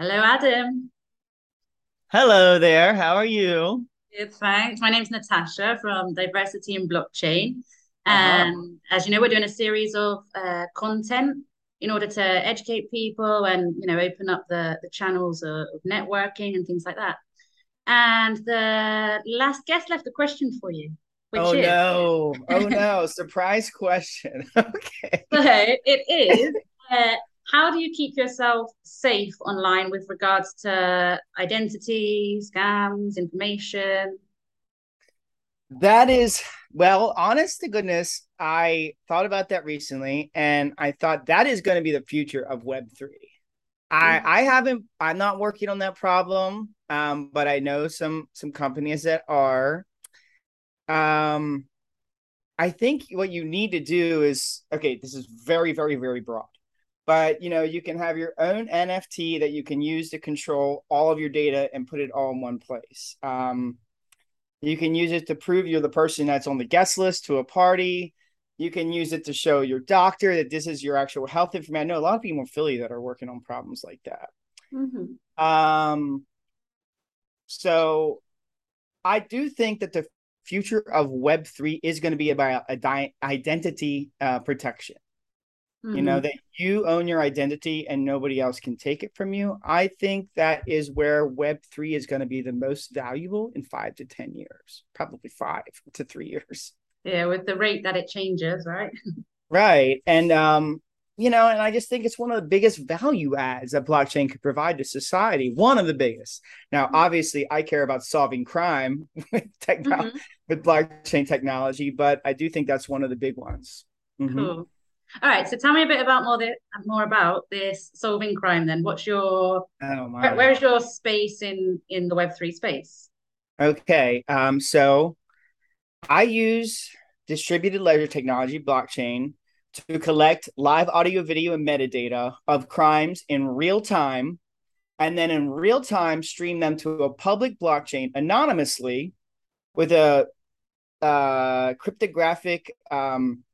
Hello, Adam. Hello there. How are you? Good, thanks. My name's Natasha from Diversity in Blockchain. Uh-huh. And as you know, we're doing a series of uh, content in order to educate people and, you know, open up the, the channels of, of networking and things like that. And the last guest left a question for you, Oh is, no. Oh no. Surprise question. Okay. so it is, uh, how do you keep yourself safe online with regards to identity, scams, information? That is, well, honest to goodness, I thought about that recently and I thought that is going to be the future of Web3. I I haven't I'm not working on that problem, um, but I know some some companies that are. Um, I think what you need to do is okay, this is very, very, very broad. But you know, you can have your own NFT that you can use to control all of your data and put it all in one place. Um, you can use it to prove you're the person that's on the guest list to a party. You can use it to show your doctor that this is your actual health information. I know a lot of people in Philly that are working on problems like that. Mhm. Um, so I do think that the future of Web3 is going to be about a di- identity uh, protection. You know, Mhm. that you own your identity and nobody else can take it from you. I think that is where Web3 is going to be the most valuable in five to 10 years, probably five to three years. Yeah, with the rate that it changes, right? Right. And, um, you know, and I just think it's one of the biggest value adds that blockchain could provide to society. One of the biggest. Now, obviously, I care about solving crime with techno- Mhm. with blockchain technology, but I do think that's one of the big ones. Mhm. Cool. All right, so tell me a bit about more the more about this solving crime then. What's your Oh where, where's your space in in the Web3 space? Okay. Um, so I use distributed ledger technology, blockchain, to collect live audio, video, and metadata of crimes in real time, and then in real time stream them to a public blockchain anonymously with a uh, cryptographic um,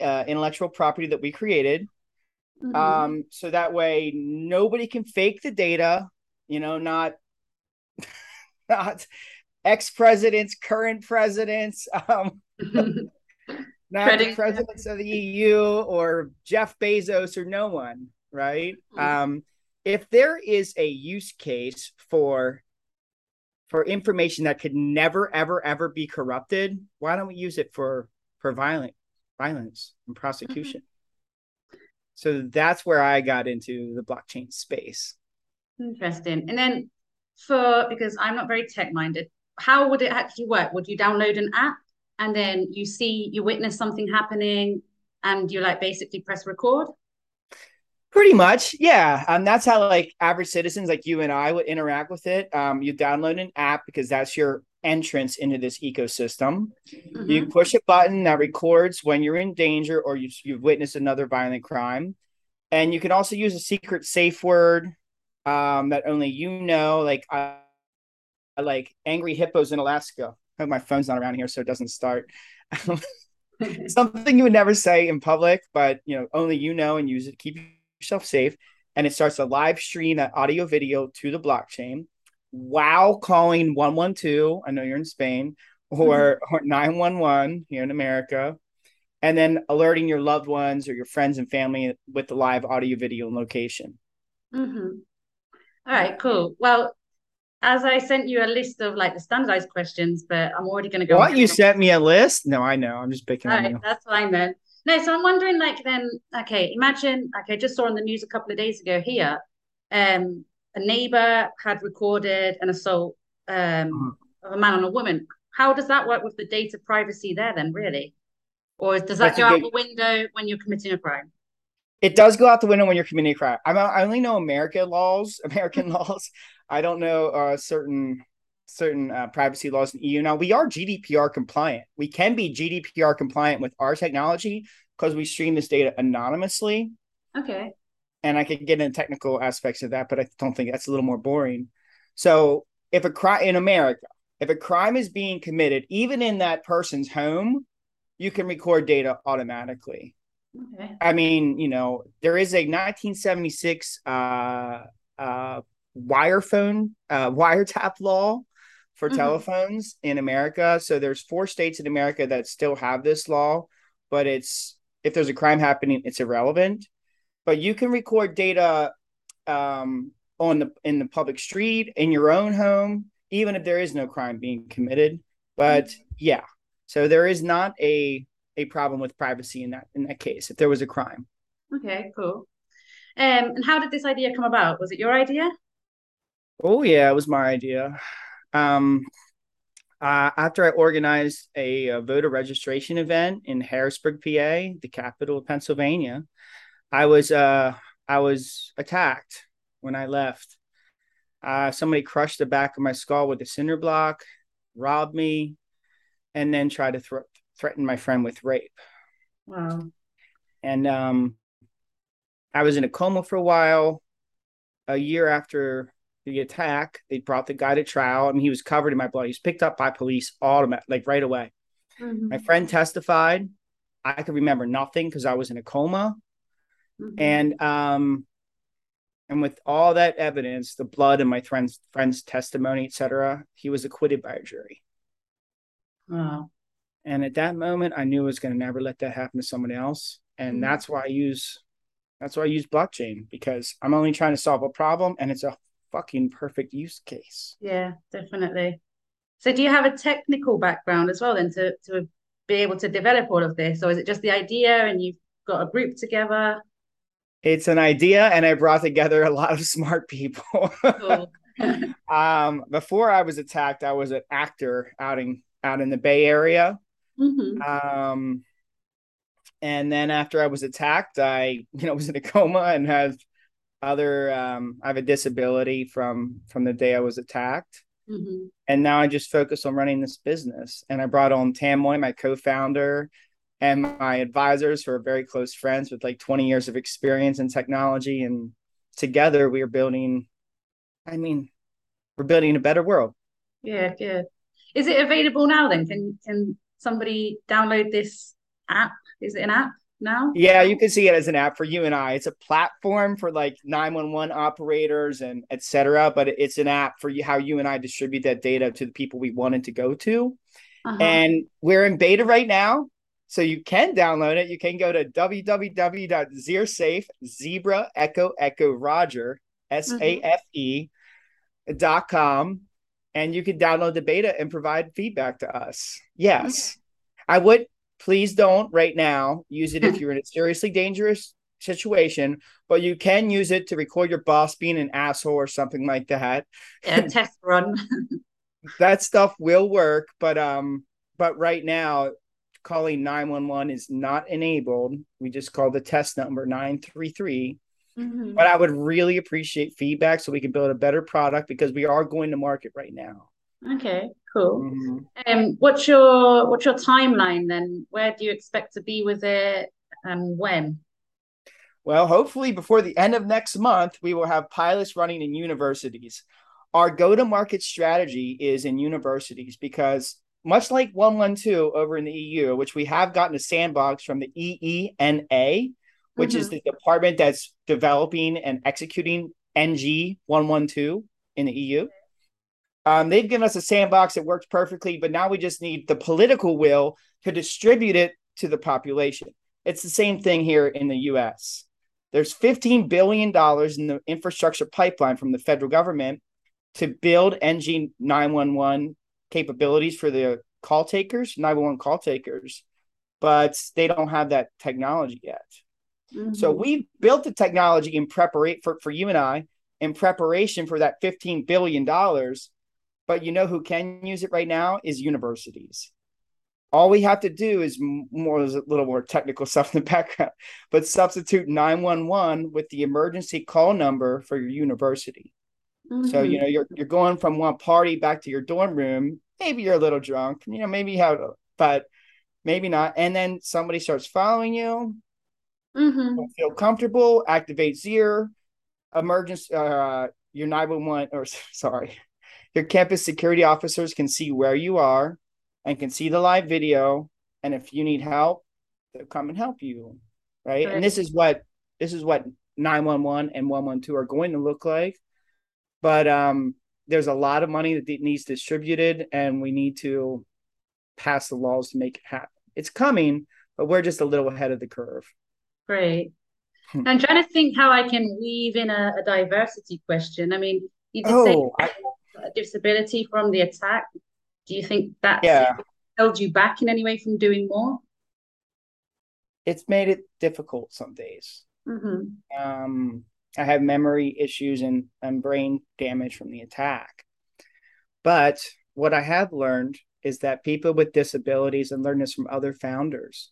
uh, intellectual property that we created. Mhm. Um, so that way nobody can fake the data, you know, not not ex presidents, current presidents, um, not the presidents of the EU or Jeff Bezos or no one, right? Mhm. Um, if there is a use case for for information that could never, ever, ever be corrupted, why don't we use it for for violent violence and prosecution? So that's where I got into the blockchain space. Interesting. And then for because I'm not very tech minded, how would it actually work? Would you download an app and then you see you witness something happening and you like basically press record? Pretty much, yeah. Um, that's how like average citizens like you and I would interact with it. Um, you download an app because that's your entrance into this ecosystem. You Mhm. push a button that records when you're in danger or you, you've witnessed another violent crime. And you can also use a secret safe word um, that only you know, like I, I like angry hippos in Alaska. I hope my phone's not around here so it doesn't start. Something you would never say in public, but you know, only you know and use it. Keep yourself safe. And it starts a live stream that audio video to the blockchain while calling 112. I know you're in Spain or, or 911 here in America. And then alerting your loved ones or your friends and family with the live audio video and location. Mhm. All right, cool. Well, as I sent you a list of like the standardized questions, but I'm already going to go. What you sent me a list? No, I know. I'm just picking All right, you. that's fine then. No, so I'm wondering, like, then, okay, imagine, like, I just saw on the news a couple of days ago here, um, a neighbor had recorded an assault um, of a man on a woman. How does that work with the data privacy there then, really? Or does that go out the window when you're committing a crime? It does go out the window when you're committing a crime. I'm, I only know American laws, American laws. I don't know uh, certain certain uh, privacy laws in EU. Now we are GDPR compliant. We can be GDPR compliant with our technology because we stream this data anonymously. Okay. And I could get into technical aspects of that, but I don't think that's a little more boring. So if a crime in America, if a crime is being committed, even in that person's home, you can record data automatically. Okay. I mean, you know, there is a 1976 uh, uh, wire phone uh, wiretap law for Mhm. telephones in America. So there's four states in America that still have this law, but it's if there's a crime happening, it's irrelevant. But you can record data um, on the in the public street in your own home, even if there is no crime being committed. But yeah, so there is not a a problem with privacy in that in that case if there was a crime. Okay, cool. Um, and how did this idea come about? Was it your idea? Oh yeah, it was my idea. Um, uh, after I organized a, a voter registration event in Harrisburg, PA, the capital of Pennsylvania, I was uh I was attacked when I left. Uh, somebody crushed the back of my skull with a cinder block, robbed me, and then tried to thre- threaten my friend with rape. Wow. And um, I was in a coma for a while. A year after the attack, they brought the guy to trial. I mean, he was covered in my blood. He was picked up by police automatic, like right away. Mhm. My friend testified. I could remember nothing because I was in a coma. Mhm. And um, and with all that evidence, the blood and my friend's friend's testimony, etc., he was acquitted by a jury. Wow. And at that moment, I knew I was going to never let that happen to someone else. And Mhm. that's why I use that's why I use blockchain because I'm only trying to solve a problem and it's a fucking perfect use case. Yeah, definitely. So do you have a technical background as well then to to be able to develop all of this, or is it just the idea and you've got a group together? It's an idea and I brought together a lot of smart people. Cool. um before I was attacked, I was an actor out in out in the Bay Area. Mhm. Um and then after I was attacked, I you know was in a coma and have other um I have a disability from from the day I was attacked. Mhm. and now I just focus on running this business. And I brought on Tamoy, my co-founder, and my advisors who are very close friends with like 20 years of experience in technology. And together we are building, I mean, we're building a better world. Yeah, good. Is it available now then? Can can somebody download this app? Is it an app now? Yeah, you can see it as an app for you and I. It's a platform for like 911 operators and etc but it's an app for you, how you and I distribute that data to the people we wanted to go to. Uh-huh. and we're in beta right now so you can download it. You can go to www.zeersafe zebra echo echo roger s-a-f-e dot com and you can download the beta and provide feedback to us. Yes. I would please don't right now use it if you're in a seriously dangerous situation but you can use it to record your boss being an asshole or something like that. Yeah, test run. that stuff will work but um but right now calling 911 is not enabled we just call the test number 933 Mhm. but i would really appreciate feedback so we can build a better product because we are going to market right now Okay, cool. Mhm. Um, what's your what's your timeline then? Where do you expect to be with it and when? well hopefully before the end of next month we will have pilots running in universities our go to market strategy is in universities because much like 112 over in the EU, which we have gotten a sandbox from the EENA, which is Mhm. the department that's developing and executing NG 112 in the EU. Um, they've given us a sandbox that works perfectly, but now we just need the political will to distribute it to the population. It's the same thing here in the US. There's $15 billion in the infrastructure pipeline from the federal government to build NG 911 capabilities for the call takers, 911 call takers, but they don't have that technology yet. So Mhm. we built the technology in preparation for, for you and I in preparation for that $15 billion. But you know who can use it right now is universities. All we have to do is more there's a little more technical stuff in the background, but substitute 911 with the emergency call number for your university. So Mhm. you know you're you're going from one party back to your dorm room. Maybe you're a little drunk, you know, maybe you have, but maybe not. And then somebody starts following you. Mhm. Don't feel comfortable. Activate Zeer. Emergency. Uh, your 911 or sorry, your campus security officers can see where you are and can see the live video. And if you need help, they'll come and help you. Right. Right. And this is what this is what 911 and 112 are going to look like but um, there's a lot of money that needs distributed, and we need to pass the laws to make it happen. It's coming, but we're just a little ahead of the curve. Great. Hmm. I'm trying to think how I can weave in a, a diversity question. I mean, you did oh, say I... disability from the attack. Do you think that yeah. held you back in any way from doing more? It's made it difficult some days. Mm-hmm. Um, I have memory issues and, and brain damage from the attack. But what I have learned is that people with disabilities, and learn this from other founders,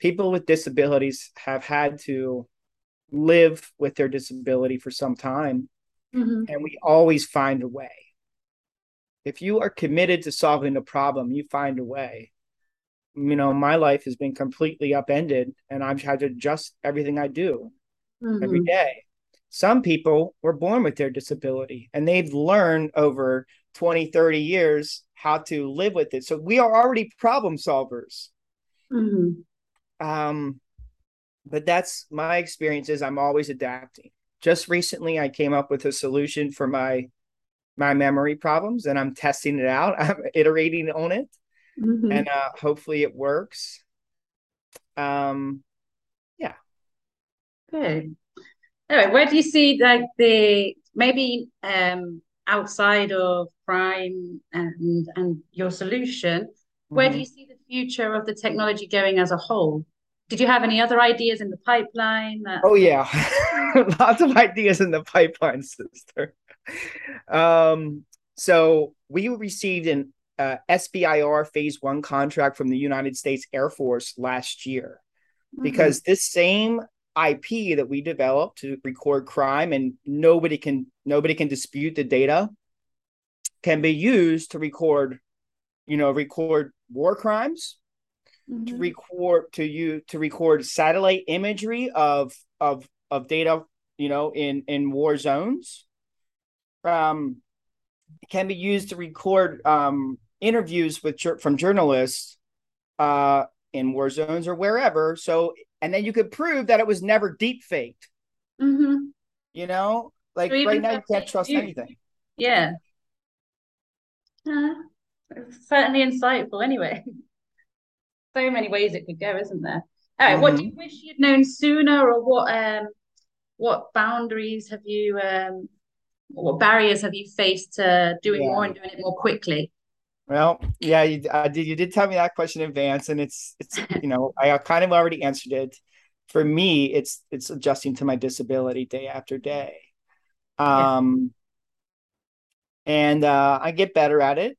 people with disabilities have had to live with their disability for some time, mm-hmm. and we always find a way. If you are committed to solving a problem, you find a way. You know, my life has been completely upended, and I've had to adjust everything I do mm-hmm. every day. Some people were born with their disability and they've learned over 20, 30 years how to live with it. So we are already problem solvers. Mm-hmm. Um, but that's my experience is I'm always adapting. Just recently I came up with a solution for my my memory problems and I'm testing it out. I'm iterating on it. Mm-hmm. And uh, hopefully it works. Um yeah. Good. Anyway, where do you see like the maybe um outside of crime and and your solution, where mm-hmm. do you see the future of the technology going as a whole? Did you have any other ideas in the pipeline? That... Oh yeah, lots of ideas in the pipeline, sister. Um, so we received an uh, SBIR Phase One contract from the United States Air Force last year, mm-hmm. because this same IP that we developed to record crime and nobody can nobody can dispute the data can be used to record you know record war crimes mm-hmm. to record to you to record satellite imagery of of of data you know in in war zones um can be used to record um interviews with from journalists uh in war zones or wherever so and then you could prove that it was never deep faked. Mm-hmm. You know, like so right now you can't trust anything. Yeah. Uh, certainly insightful. Anyway, so many ways it could go, isn't there? All right, mm-hmm. what do you mm-hmm. wish you'd known sooner, or what um, what boundaries have you um, what barriers have you faced to doing yeah. more and doing it more quickly? Well, yeah, you uh, did. You did tell me that question in advance, and it's it's you know I kind of already answered it. For me, it's it's adjusting to my disability day after day, um, yeah. and uh, I get better at it.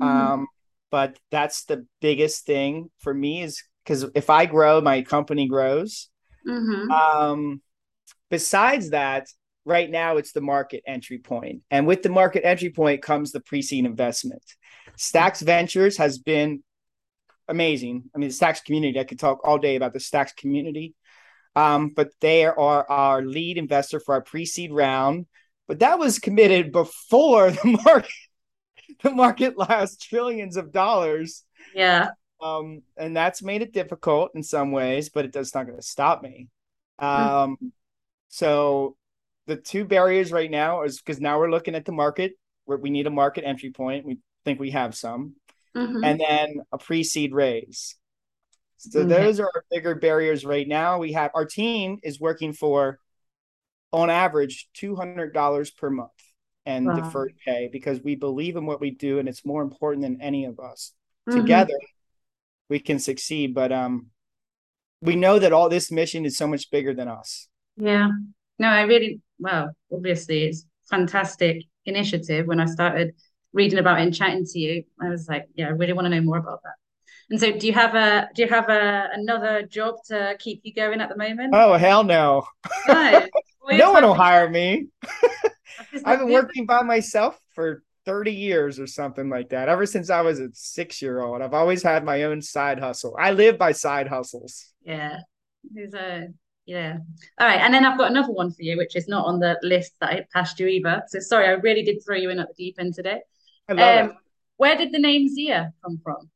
Mm-hmm. Um, but that's the biggest thing for me is because if I grow, my company grows. Mm-hmm. Um, besides that, right now it's the market entry point, and with the market entry point comes the pre-seed investment. Stacks Ventures has been amazing. I mean, the Stacks community, I could talk all day about the Stacks community. Um, but they are our lead investor for our pre-seed round. But that was committed before the market the market lost trillions of dollars. Yeah. Um, and that's made it difficult in some ways, but it does not going to stop me. Um, mm-hmm. so the two barriers right now is because now we're looking at the market where we need a market entry point. We think we have some, mm-hmm. and then a pre-seed raise. So okay. those are our bigger barriers right now. We have our team is working for, on average, two hundred dollars per month and wow. deferred pay because we believe in what we do and it's more important than any of us. Mm-hmm. Together, we can succeed. But um, we know that all this mission is so much bigger than us. Yeah. No, I really well, obviously it's fantastic initiative. When I started reading about it and chatting to you, I was like, yeah, I really want to know more about that. And so, do you have a do you have a another job to keep you going at the moment? Oh hell no! No, no one will hire me. I've been working by myself for 30 years or something like that. Ever since I was a six year old, I've always had my own side hustle. I live by side hustles. Yeah, there's a yeah. All right, and then I've got another one for you, which is not on the list that I passed you either. So sorry, I really did throw you in at the deep end today. I love um, it. Where did the name Zeer come from?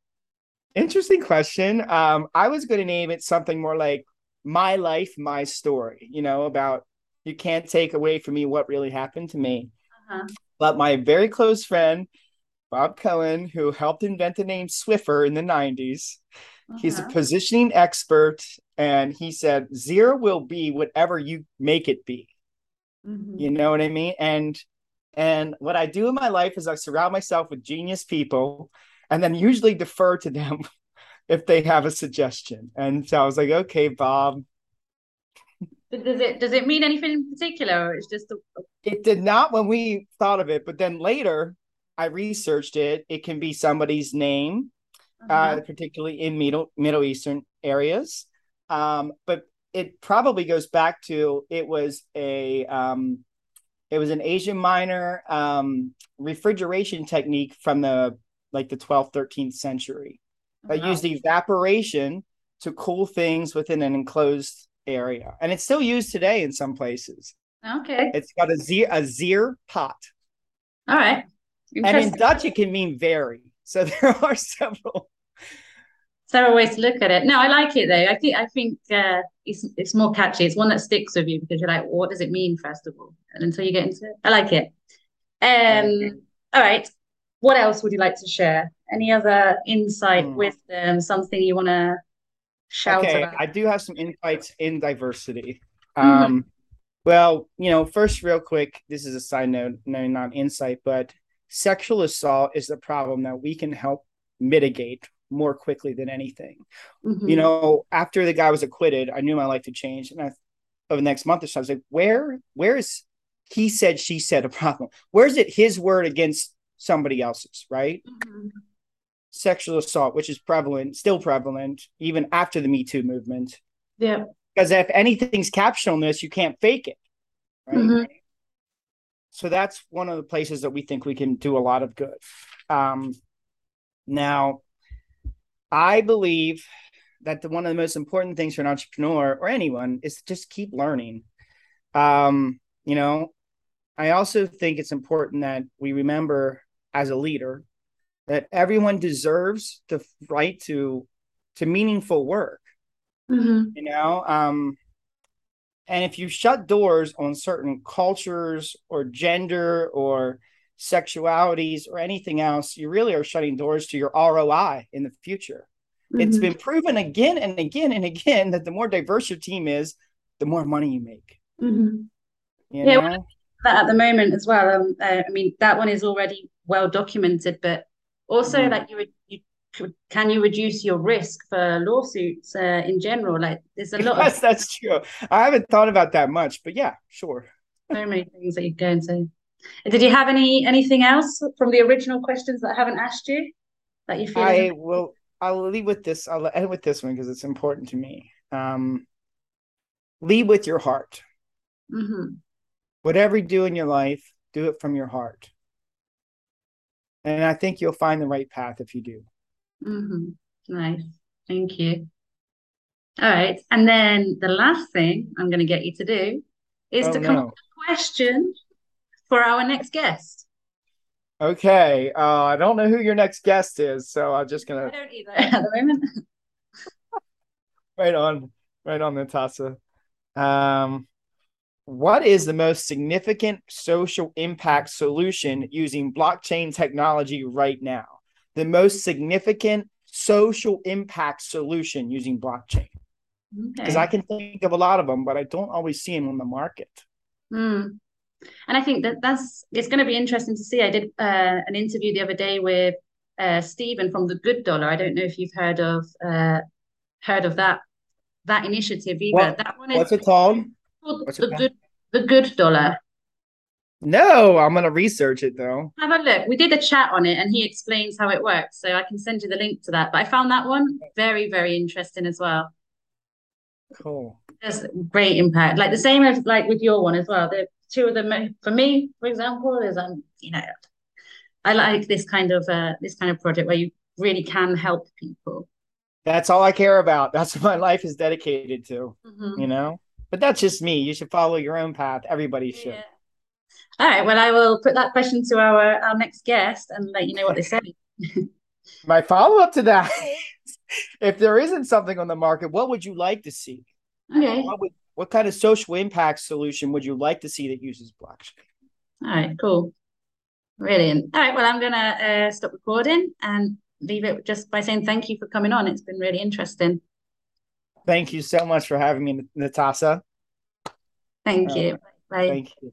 Interesting question. Um, I was going to name it something more like my life, my story. You know, about you can't take away from me what really happened to me. Uh-huh. But my very close friend, Bob Cohen, who helped invent the name Swiffer in the 90s, uh-huh. he's a uh-huh. positioning expert. And he said, Zeer will be whatever you make it be. Mm-hmm. You know what I mean? And and what I do in my life is I surround myself with genius people and then usually defer to them if they have a suggestion. And so I was like, okay, Bob. Does it does it mean anything in particular or it's just a... it did not when we thought of it, but then later I researched it. It can be somebody's name, uh, uh-huh. uh, particularly in Middle Middle Eastern areas. Um, but it probably goes back to it was a um, it was an Asian minor um, refrigeration technique from the like the 12th 13th century. That wow. used evaporation to cool things within an enclosed area and it's still used today in some places. Okay. It's got a zeer a zeer pot. All right. And in dutch it can mean very. So there are several several ways to look at it. No, I like it though. I think I think uh, it's it's more catchy. It's one that sticks with you because you're like, what does it mean first of all? And until you get into it, I like it. Um, all right. What else would you like to share? Any other insight, hmm. wisdom, something you want to shout okay, about? I do have some insights in diversity. Mm-hmm. Um, well, you know, first, real quick, this is a side note, no, not insight, but sexual assault is the problem that we can help mitigate more quickly than anything. Mm-hmm. You know, after the guy was acquitted, I knew my life had changed. And I, over the next month or so, I was like, where, where is he said, she said a problem? Where's it his word against somebody else's, right? Mm-hmm. Sexual assault, which is prevalent, still prevalent, even after the Me Too movement. Yeah. Because if anything's captured on this, you can't fake it. Right. Mm-hmm. So that's one of the places that we think we can do a lot of good. Um, now, I believe that the, one of the most important things for an entrepreneur or anyone is to just keep learning. Um, you know, I also think it's important that we remember as a leader that everyone deserves the right to to meaningful work. Mm-hmm. You know, um, and if you shut doors on certain cultures or gender or sexualities or anything else, you really are shutting doors to your ROI in the future. Mm-hmm. It's been proven again and again and again that the more diverse your team is, the more money you make. Mm-hmm. You yeah, at the moment as well. Um, uh, I mean, that one is already well documented, but also mm-hmm. like you, you can you reduce your risk for lawsuits uh, in general? Like there's a lot. yes, of- that's true. I haven't thought about that much, but yeah, sure. so many things that you go into. Did you have any anything else from the original questions that I haven't asked you that you feel? I will. I'll leave with this. I'll end with this one because it's important to me. Um, lead with your heart. Mm-hmm. Whatever you do in your life, do it from your heart. And I think you'll find the right path if you do. Mm-hmm. Nice. Thank you. All right. And then the last thing I'm going to get you to do is oh, to come no. up with a question for our next guest. Okay. Uh, I don't know who your next guest is, so I'm just gonna. I don't either at the moment. right on, right on, Natasha. Um, what is the most significant social impact solution using blockchain technology right now? The most significant social impact solution using blockchain. Because okay. I can think of a lot of them, but I don't always see them on the market. Mm and I think that that's it's going to be interesting to see. I did uh, an interview the other day with uh, Stephen from the Good Dollar. I don't know if you've heard of uh, heard of that that initiative either. What, that one is what's it called? called what's the it Good the Good Dollar. No, I'm gonna research it though. Have a look. We did a chat on it, and he explains how it works. So I can send you the link to that. But I found that one very, very interesting as well. Cool. There's great impact, like the same as like with your one as well. The two of them for me, for example, is um, you know, I like this kind of uh this kind of project where you really can help people. That's all I care about. That's what my life is dedicated to. Mm-hmm. You know? But that's just me. You should follow your own path. Everybody should. Yeah. All right. Well, I will put that question to our our next guest and let you know what they say. my follow up to that if there isn't something on the market, what would you like to see? Okay. What would what kind of social impact solution would you like to see that uses blockchain? All right, cool. Brilliant. All right. Well, I'm going to uh, stop recording and leave it just by saying thank you for coming on. It's been really interesting. Thank you so much for having me, Natasha. Thank you. Bye. Thank you.